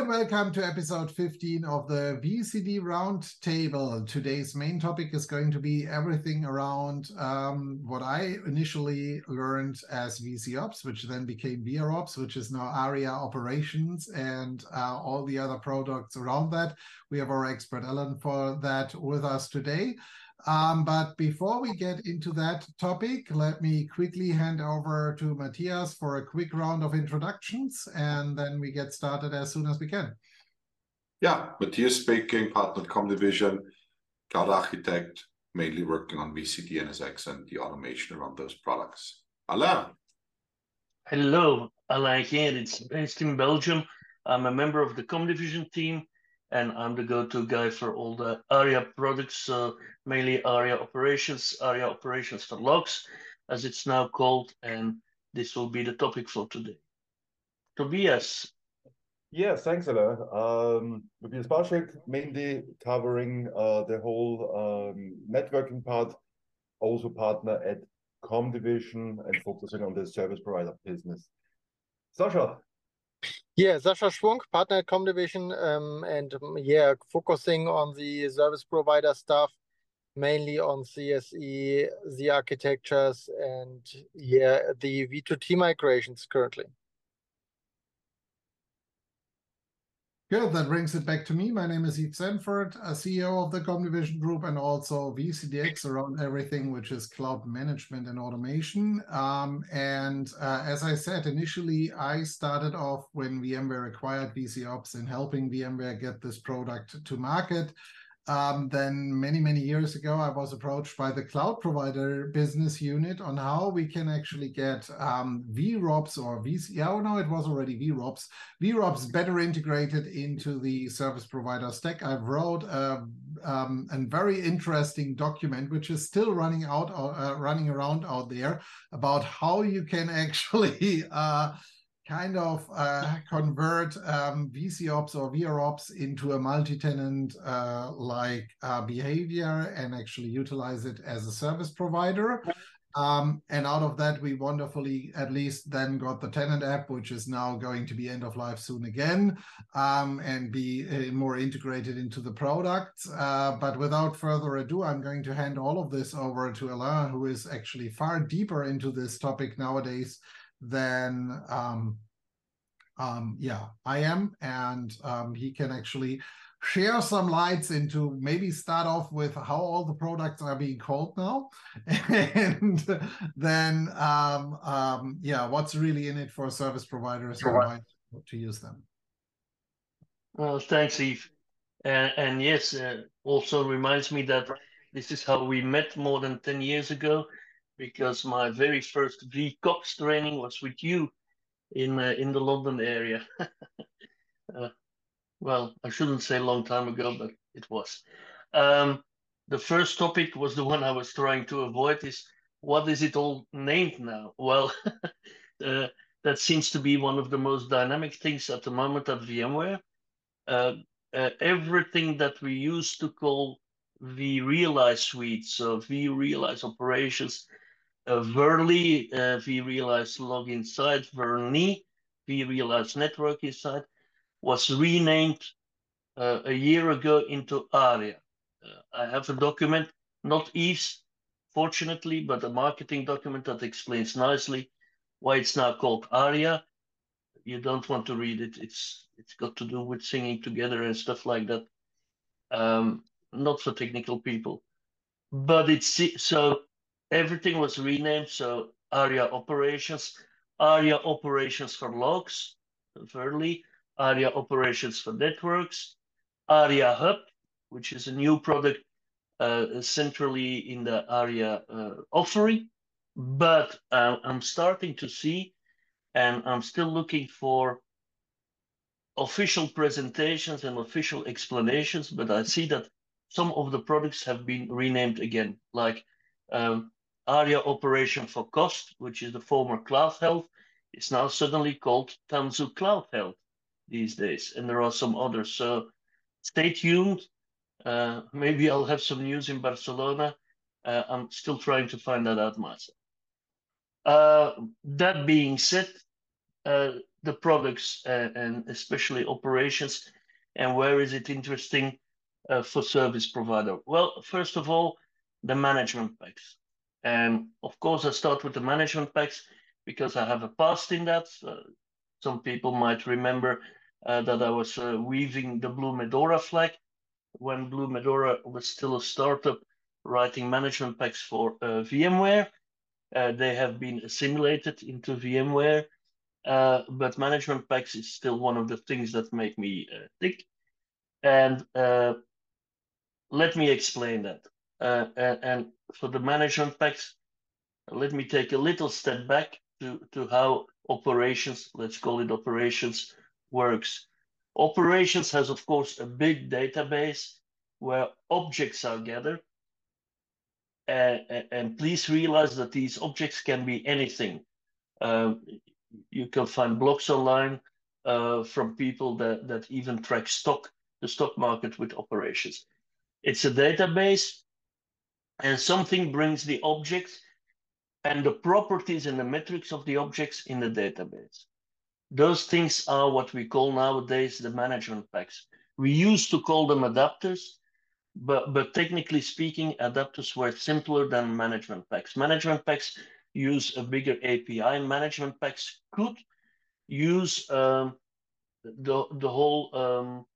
and welcome to episode 15 of the VCD Roundtable. Today's main topic is going to be everything around um, what I initially learned as VCOps, which then became VROps, which is now ARIA Operations, and uh, all the other products around that. We have our expert Alain for that with us today. Um, but before we get into that topic, let me quickly hand over to Matthias for a quick round of introductions, and then we get started as soon as we can. Yeah, Matthias speaking, partner at Comdivision, cloud architect, mainly working on VCD NSX and the automation around those products. Alain. Hello, Alain here. It's based in Belgium. I'm a member of the Comdivision team and I'm the go-to guy for all the ARIA products, so mainly ARIA operations, ARIA operations for logs, as it's now called, and this will be the topic for today. Tobias. Yes, thanks, Alain. Um, Tobias Barschek, mainly covering uh, the whole um, networking part, also partner at Comdivision and focusing on the service provider business. Sascha, yeah, Sascha Schwung, partner at Comdivision, um, and um, yeah, focusing on the service provider stuff, mainly on CSE, the architectures, and yeah, the V2T migrations currently. Good. That brings it back to me. My name is Yves Sandfort, CEO of the Comdivision Group and also VCDX around everything which is cloud management and automation. Um, and uh, as I said, initially, I started off when VMware acquired VCOps and helping VMware get this product to market. Um, then many, many years ago, I was approached by the cloud provider business unit on how we can actually get um, VROPS or VC. Oh, no, it was already VROPS. VROPS better integrated into the service provider stack. I've wrote a, um, a very interesting document, which is still running out, uh, running around out there about how you can actually uh, kind of uh, convert um, VCOps or VROps into a multi-tenant uh, like uh, behavior and actually utilize it as a service provider. Um, and out of that, we wonderfully at least then got the tenant app, which is now going to be end of life soon again um, and be uh, more integrated into the product. Uh, but without further ado, I'm going to hand all of this over to Alain, who is actually far deeper into this topic nowadays than um, um, yeah, I am, and um, he can actually share some lights into maybe start off with how all the products are being called now, and then um, um, yeah, what's really in it for service providers right. to use them. Well, thanks, Yves. And, and yes, uh, also reminds me that this is how we met more than 10 years ago, because my very first VCOPS training was with you in uh, in the London area. uh, well, I shouldn't say a long time ago, but it was. Um, the first topic was the one I was trying to avoid is what is it all named now? Well, uh, that seems to be one of the most dynamic things at the moment at VMware. Uh, uh, everything that we used to call vRealize suite, so vRealize operations, uh, Verly, uh, vRealize Log Insight, Verni, vRealize Network Insight, was renamed uh, a year ago into ARIA. Uh, I have a document, not Yves', fortunately, but a marketing document that explains nicely why it's now called ARIA. You don't want to read it. It's it's got to do with singing together and stuff like that. Um, not for technical people, but it's so everything was renamed. So ARIA operations, ARIA operations for logs, Verly, ARIA operations for networks, ARIA Hub, which is a new product uh, centrally in the ARIA uh, offering. But uh, I'm starting to see, and I'm still looking for official presentations and official explanations, but I see that some of the products have been renamed again, like um, ARIA operation for cost, which is the former Cloud Health, is now suddenly called Tanzu Cloud Health these days. And there are some others. So stay tuned. Uh, maybe I'll have some news in Barcelona. Uh, I'm still trying to find that out myself. Uh, that being said, uh, the products uh, and especially operations, and where is it interesting uh, for service provider? Well, first of all, the management packs. And of course, I start with the management packs because I have a past in that. Some people might remember uh, that I was uh, weaving the Blue Medora flag when Blue Medora was still a startup writing management packs for uh, VMware. Uh, they have been assimilated into VMware, uh, but management packs is still one of the things that make me tick. And let me explain that. And, and for the management packs, let me take a little step back to, to how operations, let's call it operations, works. Operations has, of course, a big database where objects are gathered. Uh, and please realize that these objects can be anything. Uh, you can find blogs online uh, from people that, that even track stock, the stock market with operations. It's a database and something brings the objects and the properties and the metrics of the objects in the database. Those things are what we call nowadays the management packs. We used to call them adapters, but, but technically speaking, adapters were simpler than management packs. Management packs use a bigger API. Management packs could use um, the, the whole um,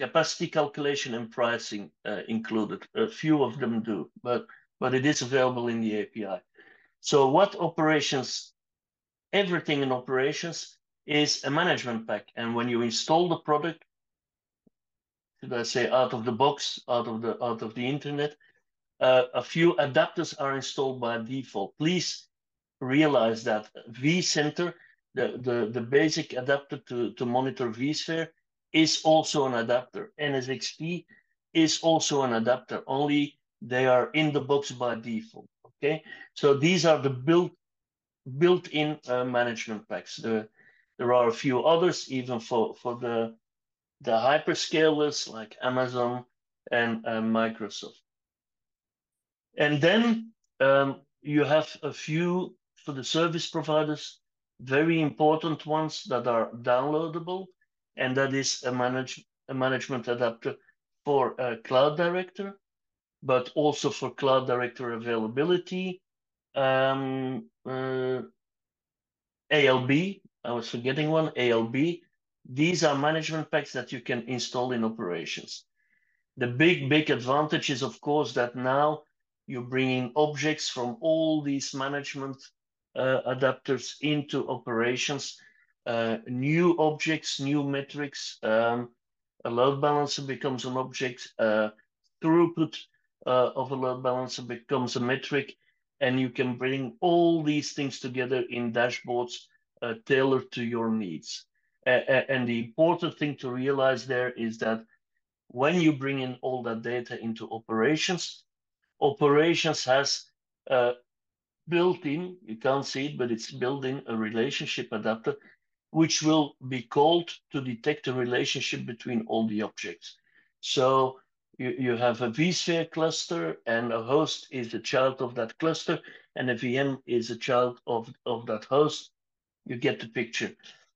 capacity calculation and pricing uh, included. A few of them do, but, but it is available in the API. So what operations, everything in operations is a management pack. And when you install the product, should I say out of the box, out of the out of the internet, uh, a few adapters are installed by default. Please realize that vCenter, the, the, the basic adapter to, to monitor vSphere, is also an adapter. NSXT is also an adapter, only they are in the box by default. Okay, so these are the built built-in uh, management packs. The, there are a few others even for for the the hyperscalers like Amazon and uh, Microsoft. And then um, you have a few for the service providers, very important ones that are downloadable, and that is a manage a management adapter for Cloud Director but also for Cloud Director availability. Um, uh, ALB, I was forgetting one, ALB. These are management packs that you can install in operations. The big, big advantage is, of course, that now you're bringing objects from all these management uh, adapters into operations, uh, new objects, new metrics. Um, a load balancer becomes an object, uh, throughput uh, of a load balancer becomes a metric, and you can bring all these things together in dashboards uh, tailored to your needs. And the important thing to realize there is that when you bring in all that data into operations, operations has uh, built in, you can't see it, but it's built in a relationship adapter, which will be called to detect a relationship between all the objects. So you, you have a vSphere cluster and a host is a child of that cluster and a VM is a child of, of that host. You get the picture.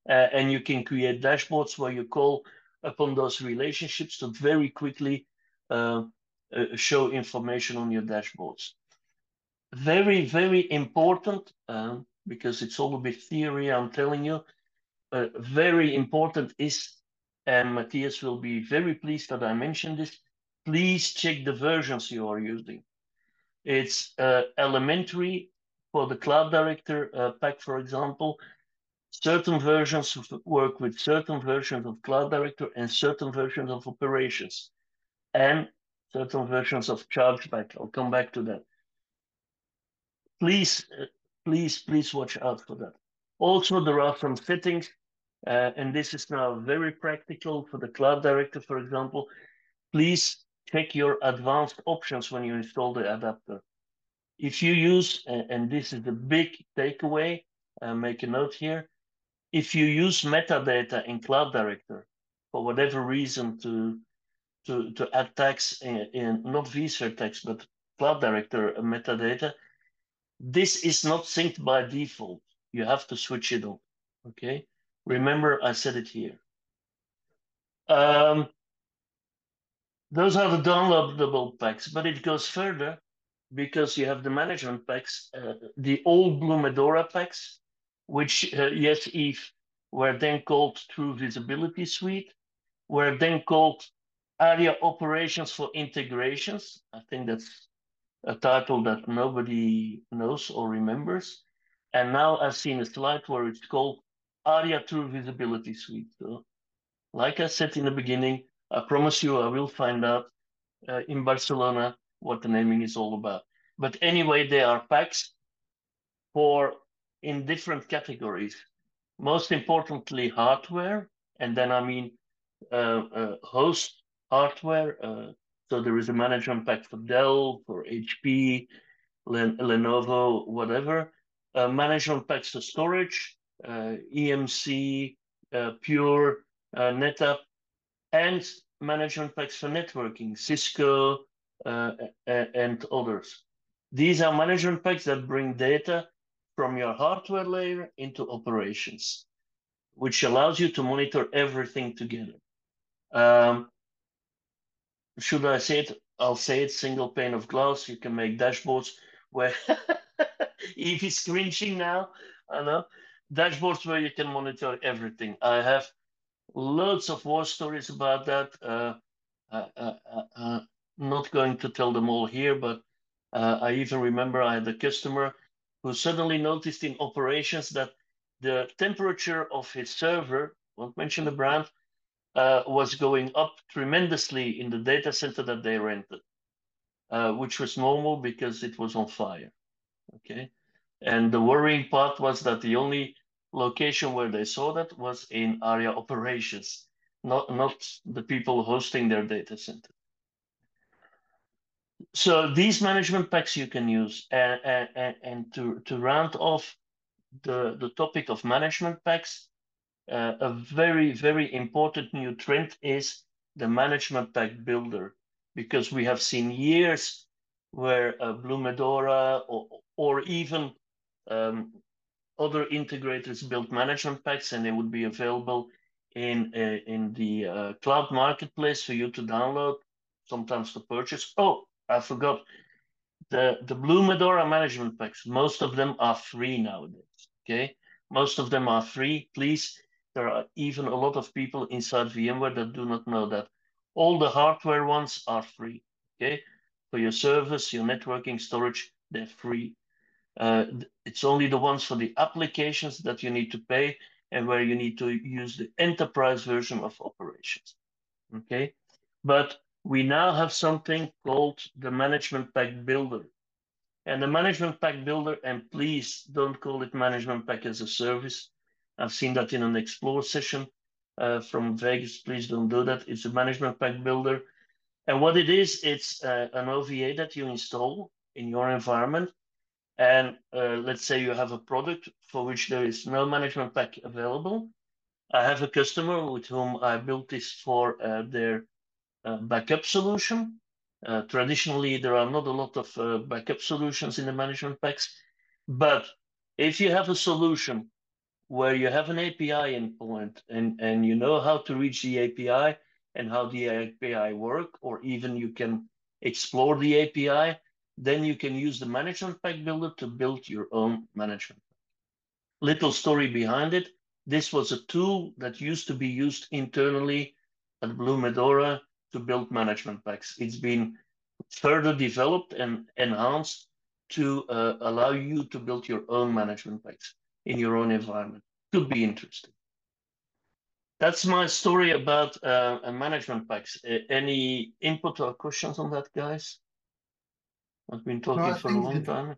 Uh, and you can create dashboards where you call upon those relationships to very quickly uh, uh, show information on your dashboards. Very, very important, um, because it's all a bit theory, I'm telling you, very important is, and Matthias will be very pleased that I mentioned this, please check the versions you are using. It's uh, elementary for the Cloud Director uh, pack, for example. Certain versions work with certain versions of Cloud Director and certain versions of operations and certain versions of chargeback. I'll come back to that. Please, uh, please, please watch out for that. Also, there are some settings, uh, and this is now very practical for the Cloud Director, for example. Please check your advanced options when you install the adapter. If you use, and this is the big takeaway, uh, make a note here. If you use metadata in Cloud Director for whatever reason to to, to add tags in, in not vSphere tags, but Cloud Director metadata, this is not synced by default. You have to switch it on, okay? Remember, I said it here. Um, those are the downloadable packs, but it goes further because you have the management packs, uh, the old Blue Medora packs, which, uh, yes, Yves, were then called True Visibility Suite, were then called Aria Operations for Integrations. I think that's a title that nobody knows or remembers. And now I've seen a slide where it's called ARIA True Visibility Suite. So, like I said in the beginning, I promise you I will find out uh, in Barcelona what the naming is all about. But anyway, there are packs for in different categories. Most importantly, hardware, and then I mean uh, uh, host hardware. Uh, so there is a management pack for Dell, for HP, Len Lenovo, whatever. Uh, management packs for storage, EMC, uh, Pure, NetApp, and management packs for networking, Cisco, and others. These are management packs that bring data from your hardware layer into operations, which allows you to monitor everything together. Um, should I say it? I'll say it, single pane of glass. You can make dashboards where Yves is cringing now, I know. Dashboards where you can monitor everything. I have loads of war stories about that. Uh, uh, uh, uh, not going to tell them all here, but uh, I even remember I had a customer who suddenly noticed in operations that the temperature of his server, won't mention the brand, uh, was going up tremendously in the data center that they rented, uh, which was normal because it was on fire. Okay. And the worrying part was that the only location where they saw that was in Aria operations, not, not the people hosting their data center. So these management packs you can use. And, and, and to, to round off the, the topic of management packs, uh, a very, very important new trend is the management pack builder, because we have seen years where uh, Blue Medora or, or even um, other integrators built management packs and they would be available in, uh, in the uh, cloud marketplace for you to download, sometimes to purchase. Oh, I forgot. The, the Blue Medora management packs, most of them are free nowadays, okay? Most of them are free. Please there are even a lot of people inside VMware that do not know that. All the hardware ones are free, okay? For your service, your networking, storage, they're free. Uh, it's only the ones for the applications that you need to pay and where you need to use the enterprise version of operations, okay? But we now have something called the Management Pack Builder. And the Management Pack Builder, and please don't call it Management Pack as a service, I've seen that in an explore session uh, from Vegas. Please don't do that. It's a management pack builder. And what it is, it's uh, an OVA that you install in your environment. And uh, let's say you have a product for which there is no management pack available. I have a customer with whom I built this for uh, their uh, backup solution. Uh, traditionally, there are not a lot of backup solutions in the management packs. But if you have a solution where you have an API endpoint and, and you know how to reach the API and how the API work, or even you can explore the API, then you can use the management pack builder to build your own management. Little story behind it. This was a tool that used to be used internally at Blue Medora to build management packs. It's been further developed and enhanced to uh, allow you to build your own management packs in your own environment. Could be interesting. That's my story about uh, management packs. Uh, any input or questions on that, guys? I've been talking no, for a long time.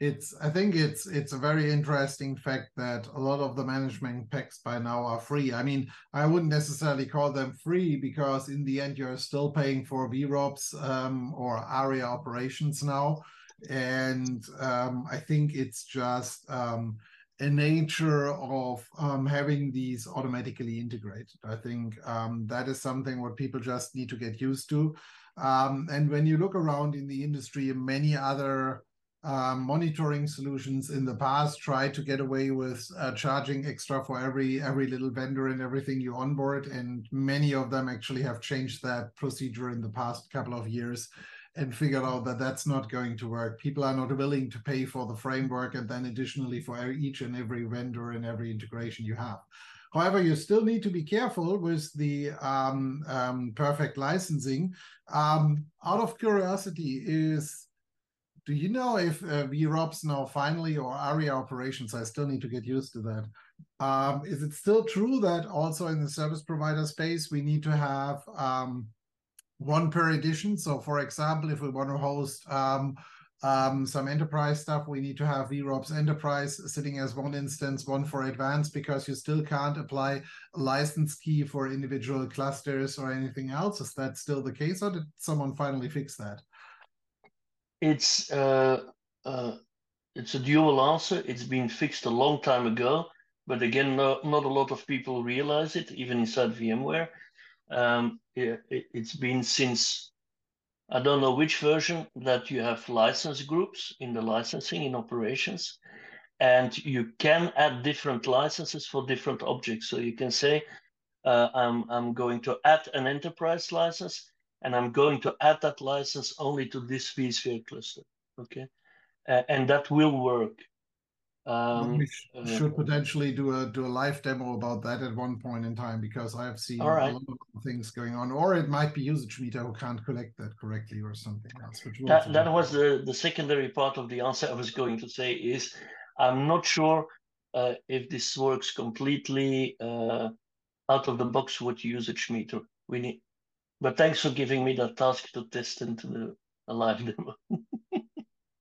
It's I think it's it's a very interesting fact that a lot of the management packs by now are free. I mean, I wouldn't necessarily call them free because in the end you're still paying for VROPs um, or ARIA operations now, and um, I think it's just um, a nature of um, having these automatically integrated. I think um, that is something what people just need to get used to. Um, and when you look around in the industry, many other um, monitoring solutions in the past try to get away with uh, charging extra for every every little vendor and everything you onboard. And many of them actually have changed that procedure in the past couple of years and figured out that that's not going to work. People are not willing to pay for the framework and then additionally for each and every vendor and every integration you have However, you still need to be careful with the um, um, perfect licensing. Um, out of curiosity, is do you know if uh, VROPS now finally or ARIA operations, I still need to get used to that. Um, is it still true that also in the service provider space, we need to have um, one per edition? So for example, if we want to host um, um, some enterprise stuff, we need to have VROPS Enterprise sitting as one instance, one for advanced, because you still can't apply a license key for individual clusters or anything else. Is that still the case, or did someone finally fix that? it's uh, uh, it's a dual answer. It's been fixed a long time ago, but again, no, not a lot of people realize it, even inside VMware. Um, it, it's been since I don't know which version that you have license groups in the licensing in operations, and you can add different licenses for different objects. So you can say, uh, I'm I'm going to add an enterprise license and I'm going to add that license only to this vSphere cluster, okay? Uh, and that will work. Um, we sh uh, should potentially do a do a live demo about that at one point in time because I have seen right. a lot of things going on, or it might be usage meter who can't collect that correctly or something else. Which that that was the the secondary part of the answer I was going to say is I'm not sure uh, if this works completely uh, out of the box with usage meter. We need but thanks for giving me that task to test into the a live demo.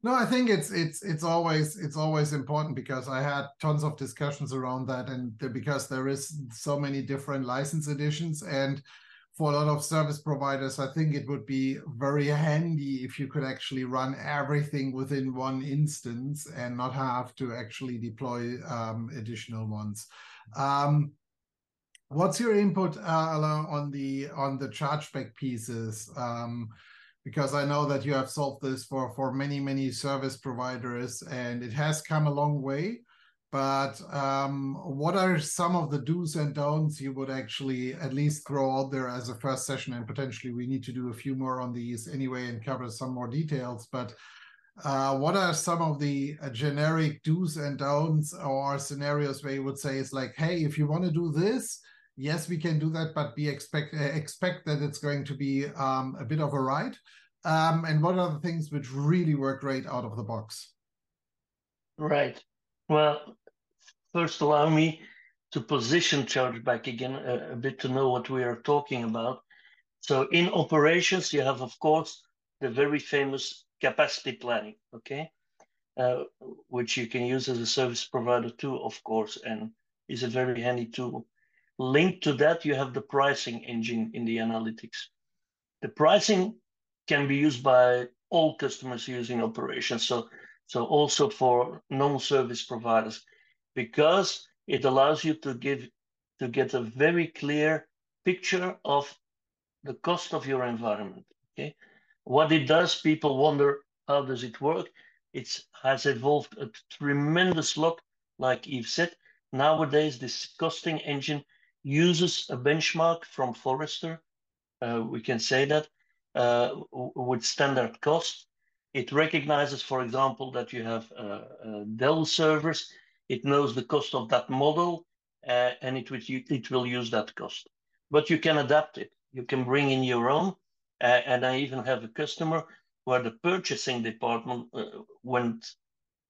No, I think it's it's it's always it's always important because I had tons of discussions around that, and because there is so many different license editions, and for a lot of service providers, I think it would be very handy if you could actually run everything within one instance and not have to actually deploy um, additional ones. Um, What's your input, uh, on the on the chargeback pieces? Um, because I know that you have solved this for for many many service providers, and it has come a long way. But um, what are some of the do's and don'ts you would actually at least throw out there as a first session? And potentially we need to do a few more on these anyway and cover some more details. But uh, what are some of the uh, generic do's and don'ts or scenarios where you would say it's like, hey, if you want to do this, yes, we can do that, but we expect uh, expect that it's going to be um, a bit of a ride. Um, and what are the things which really work great out of the box? Right. Well, first allow me to position chargeback again a, a bit to know what we are talking about. So in operations, you have, of course, the very famous capacity planning, okay, uh, which you can use as a service provider too, of course, and is a very handy tool. Linked to that, you have the pricing engine in the analytics. The pricing can be used by all customers using operations, so, so also for non-service providers, because it allows you to give to get a very clear picture of the cost of your environment. Okay, what it does, people wonder how does it work. It has evolved a tremendous lot, like Yves said. Nowadays, this costing engine uses a benchmark from Forrester, uh, we can say that, uh, with standard cost. It recognizes, for example, that you have uh, uh Dell servers. It knows the cost of that model, uh, and it, it will use that cost. But you can adapt it. You can bring in your own. And I even have a customer where the purchasing department went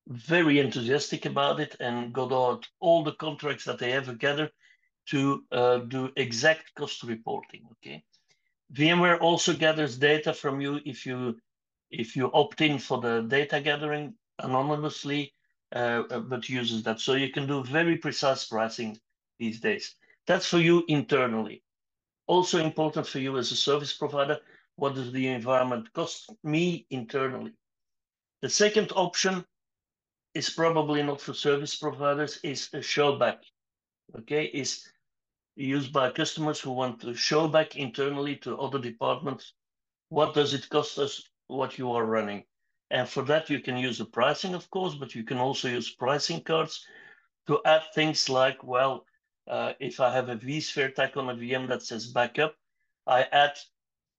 very enthusiastic about it and got out all the contracts that they ever gathered to uh, do exact cost reporting, okay? VMware also gathers data from you if you if you opt in for the data gathering anonymously, uh, uh, but uses that. So you can do very precise pricing these days. That's for you internally. Also important for you as a service provider, what does the environment cost me internally? The second option is probably not for service providers, is a showback. Okay, is used by customers who want to show back internally to other departments what does it cost us what you are running And for that, you can use the pricing, of course, but you can also use pricing cards to add things like, well, uh, if I have a vSphere tag on a VM that says backup, I add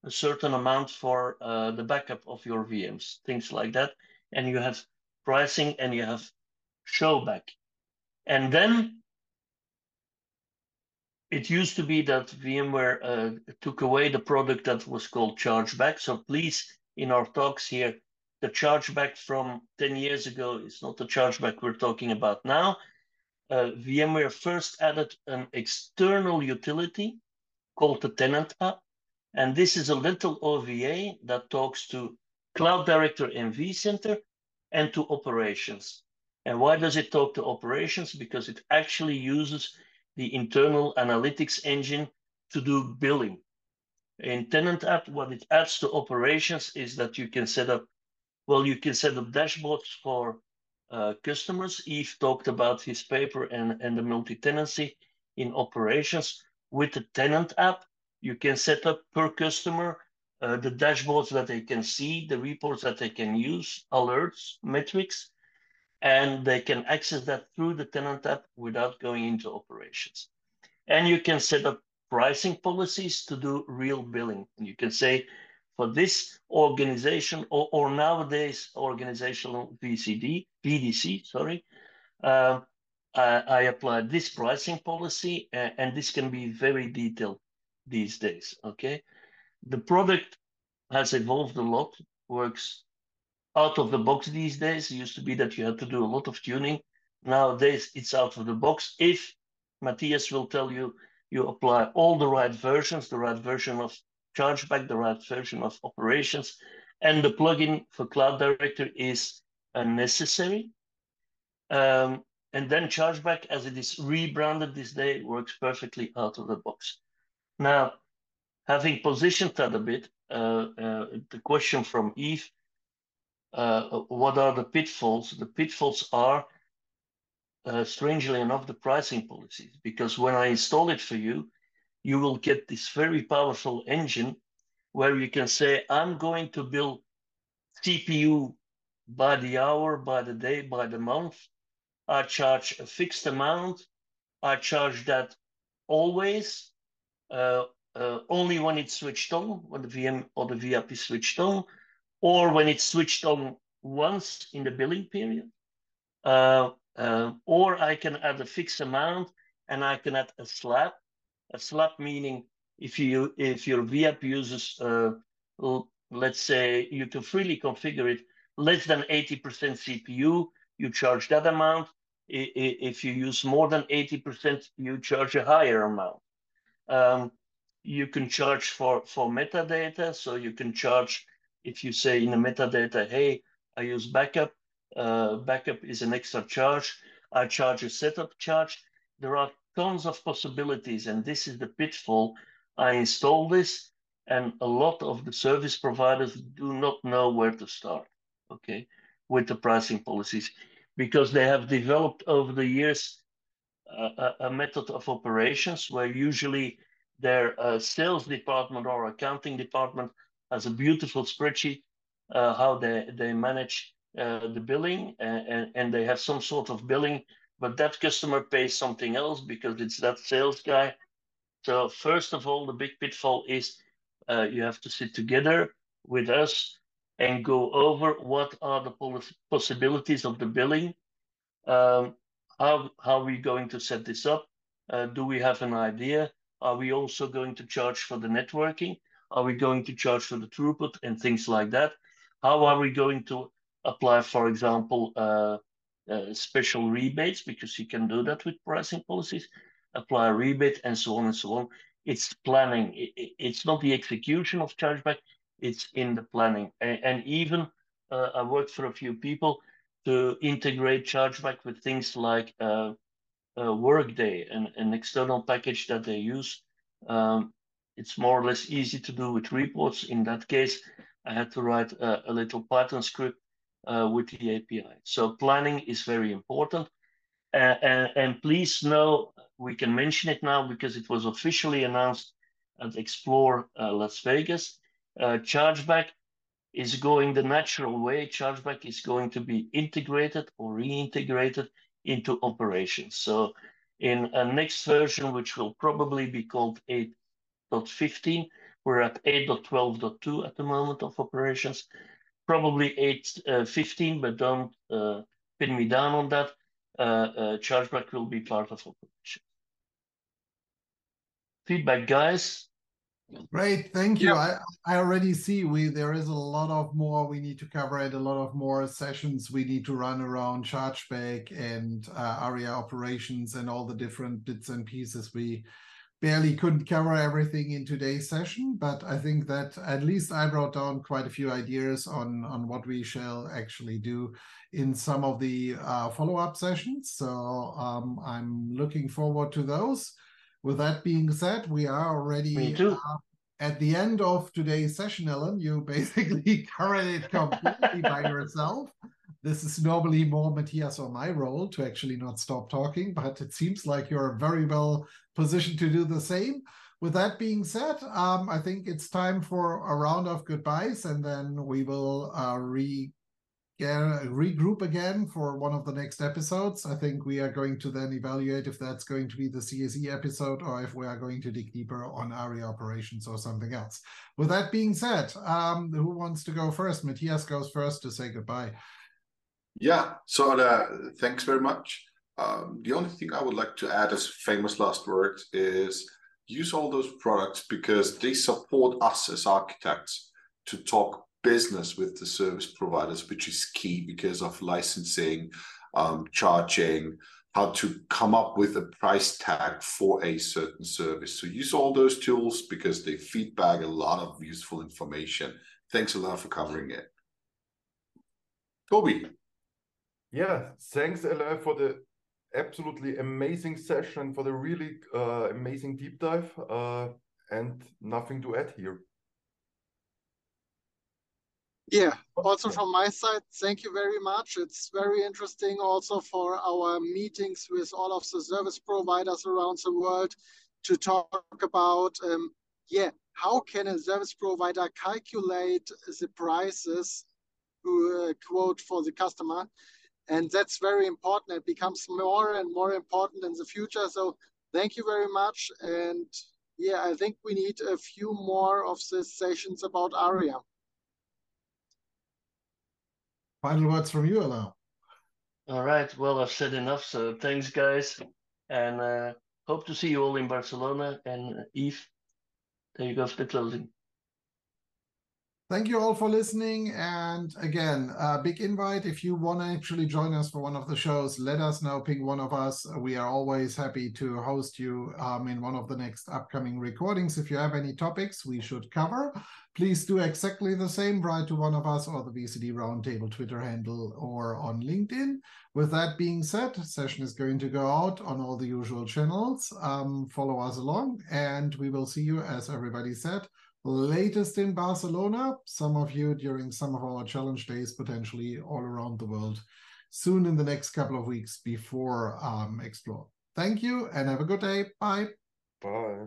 a certain amount for uh, the backup of your VMs, things like that. And you have pricing and you have show back. And then it used to be that VMware uh, took away the product that was called chargeback. So please, in our talks here, the chargeback from 10 years ago is not the chargeback we're talking about now. Uh, VMware first added an external utility called the tenant app. And this is a little OVA that talks to Cloud Director and vCenter and to operations. And why does it talk to operations? Because it actually uses the internal analytics engine to do billing. In Tenant App, what it adds to operations is that you can set up, well, you can set up dashboards for uh, customers. Yves talked about his paper and, and the multi-tenancy in operations. With the Tenant App, you can set up per customer uh, the dashboards that they can see, the reports that they can use, alerts, metrics, and they can access that through the tenant app without going into operations. And you can set up pricing policies to do real billing. You can say for this organization or, or nowadays organizational VCD, VDC, sorry, uh, I, I apply this pricing policy and, and this can be very detailed these days, okay? The product has evolved a lot, works out of the box these days. It used to be that you had to do a lot of tuning. Nowadays, it's out of the box. If Matthias will tell you, you apply all the right versions, the right version of chargeback, the right version of operations, and the plugin for Cloud Director is necessary. Um, and then chargeback, as it is rebranded this day, works perfectly out of the box. Now, having positioned that a bit, uh, uh, the question from Yves, uh, what are the pitfalls? The pitfalls are, uh, strangely enough, the pricing policies. Because when I install it for you, you will get this very powerful engine where you can say, I'm going to build CPU by the hour, by the day, by the month. I charge a fixed amount. I charge that always, uh, uh, only when it's switched on, when the VM or the vApp is switched on or when it's switched on once in the billing period. Uh, uh, or I can add a fixed amount and I can add a slab. A slab meaning if you if your vApp uses, uh, let's say you can freely configure it less than 80% CPU, you charge that amount. If you use more than 80%, you charge a higher amount. Um, you can charge for, for metadata, so you can charge if you say in the metadata, hey, I use backup, uh, backup is an extra charge, I charge a setup charge. There are tons of possibilities, and this is the pitfall. I install this, and a lot of the service providers do not know where to start, okay, with the pricing policies, because they have developed over the years a, a, method of operations where usually their uh, sales department or accounting department has a beautiful spreadsheet uh, how they, they manage uh, the billing and, and they have some sort of billing, but that customer pays something else because it's that sales guy. So first of all, the big pitfall is uh, you have to sit together with us and go over what are the possibilities of the billing. Um, how, how are we going to set this up? Uh, do we have an idea? Are we also going to charge for the networking? Are we going to charge for the throughput and things like that? How are we going to apply, for example, uh, uh, special rebates, because you can do that with pricing policies, apply a rebate and so on and so on. It's planning. It, it's not the execution of chargeback, it's in the planning. And, and even uh, I worked for a few people to integrate chargeback with things like uh, uh, Workday, an, an external package that they use um, it's more or less easy to do with reports. In that case, I had to write a, a little Python script uh, with the API. So planning is very important. Uh, and, and, please know, we can mention it now because it was officially announced at Explore uh, Las Vegas. Uh, chargeback is going the natural way. Chargeback is going to be integrated or reintegrated into operations. So in a next version, which will probably be called 8.15, we're at 8.12.2 at the moment of operations, probably 8.15, uh, but don't uh, pin me down on that. Uh, uh, chargeback will be part of operations. Feedback, guys. Great, thank you. I, I already see we there is a lot of more we need to cover and a lot of more sessions we need to run around chargeback and uh, ARIA operations and all the different bits and pieces. We barely couldn't cover everything in today's session, but I think that at least I brought down quite a few ideas on on what we shall actually do in some of the uh, follow-up sessions. So um, I'm looking forward to those. With that being said, we are already uh, at the end of today's session, Alain. You basically covered it completely by yourself. This is normally more Matthias or my role to actually not stop talking, but it seems like you're very well positioned to do the same. With that being said, um, I think it's time for a round of goodbyes, and then we will uh, re regroup again for one of the next episodes. I think we are going to then evaluate if that's going to be the CSE episode or if we are going to dig deeper on ARIA operations or something else. With that being said, um, who wants to go first? Matthias goes first to say goodbye. Yeah, so uh, thanks very much. Um, the only thing I would like to add as famous last words is use all those products because they support us as architects to talk business with the service providers, which is key because of licensing, um, charging, how to come up with a price tag for a certain service. So use all those tools because they feedback a lot of useful information. Thanks a lot for covering it. Toby. Yeah, thanks, Ella, for the absolutely amazing session, for the really uh, amazing deep dive, uh, and nothing to add here. Yeah, also from my side, thank you very much. It's very interesting also for our meetings with all of the service providers around the world to talk about, um, yeah, how can a service provider calculate the prices to uh, quote for the customer? And that's very important. It becomes more and more important in the future. So thank you very much. And yeah, I think we need a few more of these sessions about ARIA. Final words from you, Alain. All right. Well, I've said enough. So thanks, guys, and uh, hope to see you all in Barcelona. And uh, Yves, there you go for the closing. Thank you all for listening. And again, a big invite. If you want to actually join us for one of the shows, let us know. Ping one of us. We are always happy to host you um, in one of the next upcoming recordings. If you have any topics we should cover, please do exactly the same. Write to one of us or the VCD Roundtable Twitter handle or on LinkedIn. With that being said, session is going to go out on all the usual channels. Um, follow us along, and we will see you, as everybody said latest in Barcelona, some of you during some of our challenge days, potentially all around the world, soon in the next couple of weeks before um, Explore. Thank you and have a good day. Bye. Bye.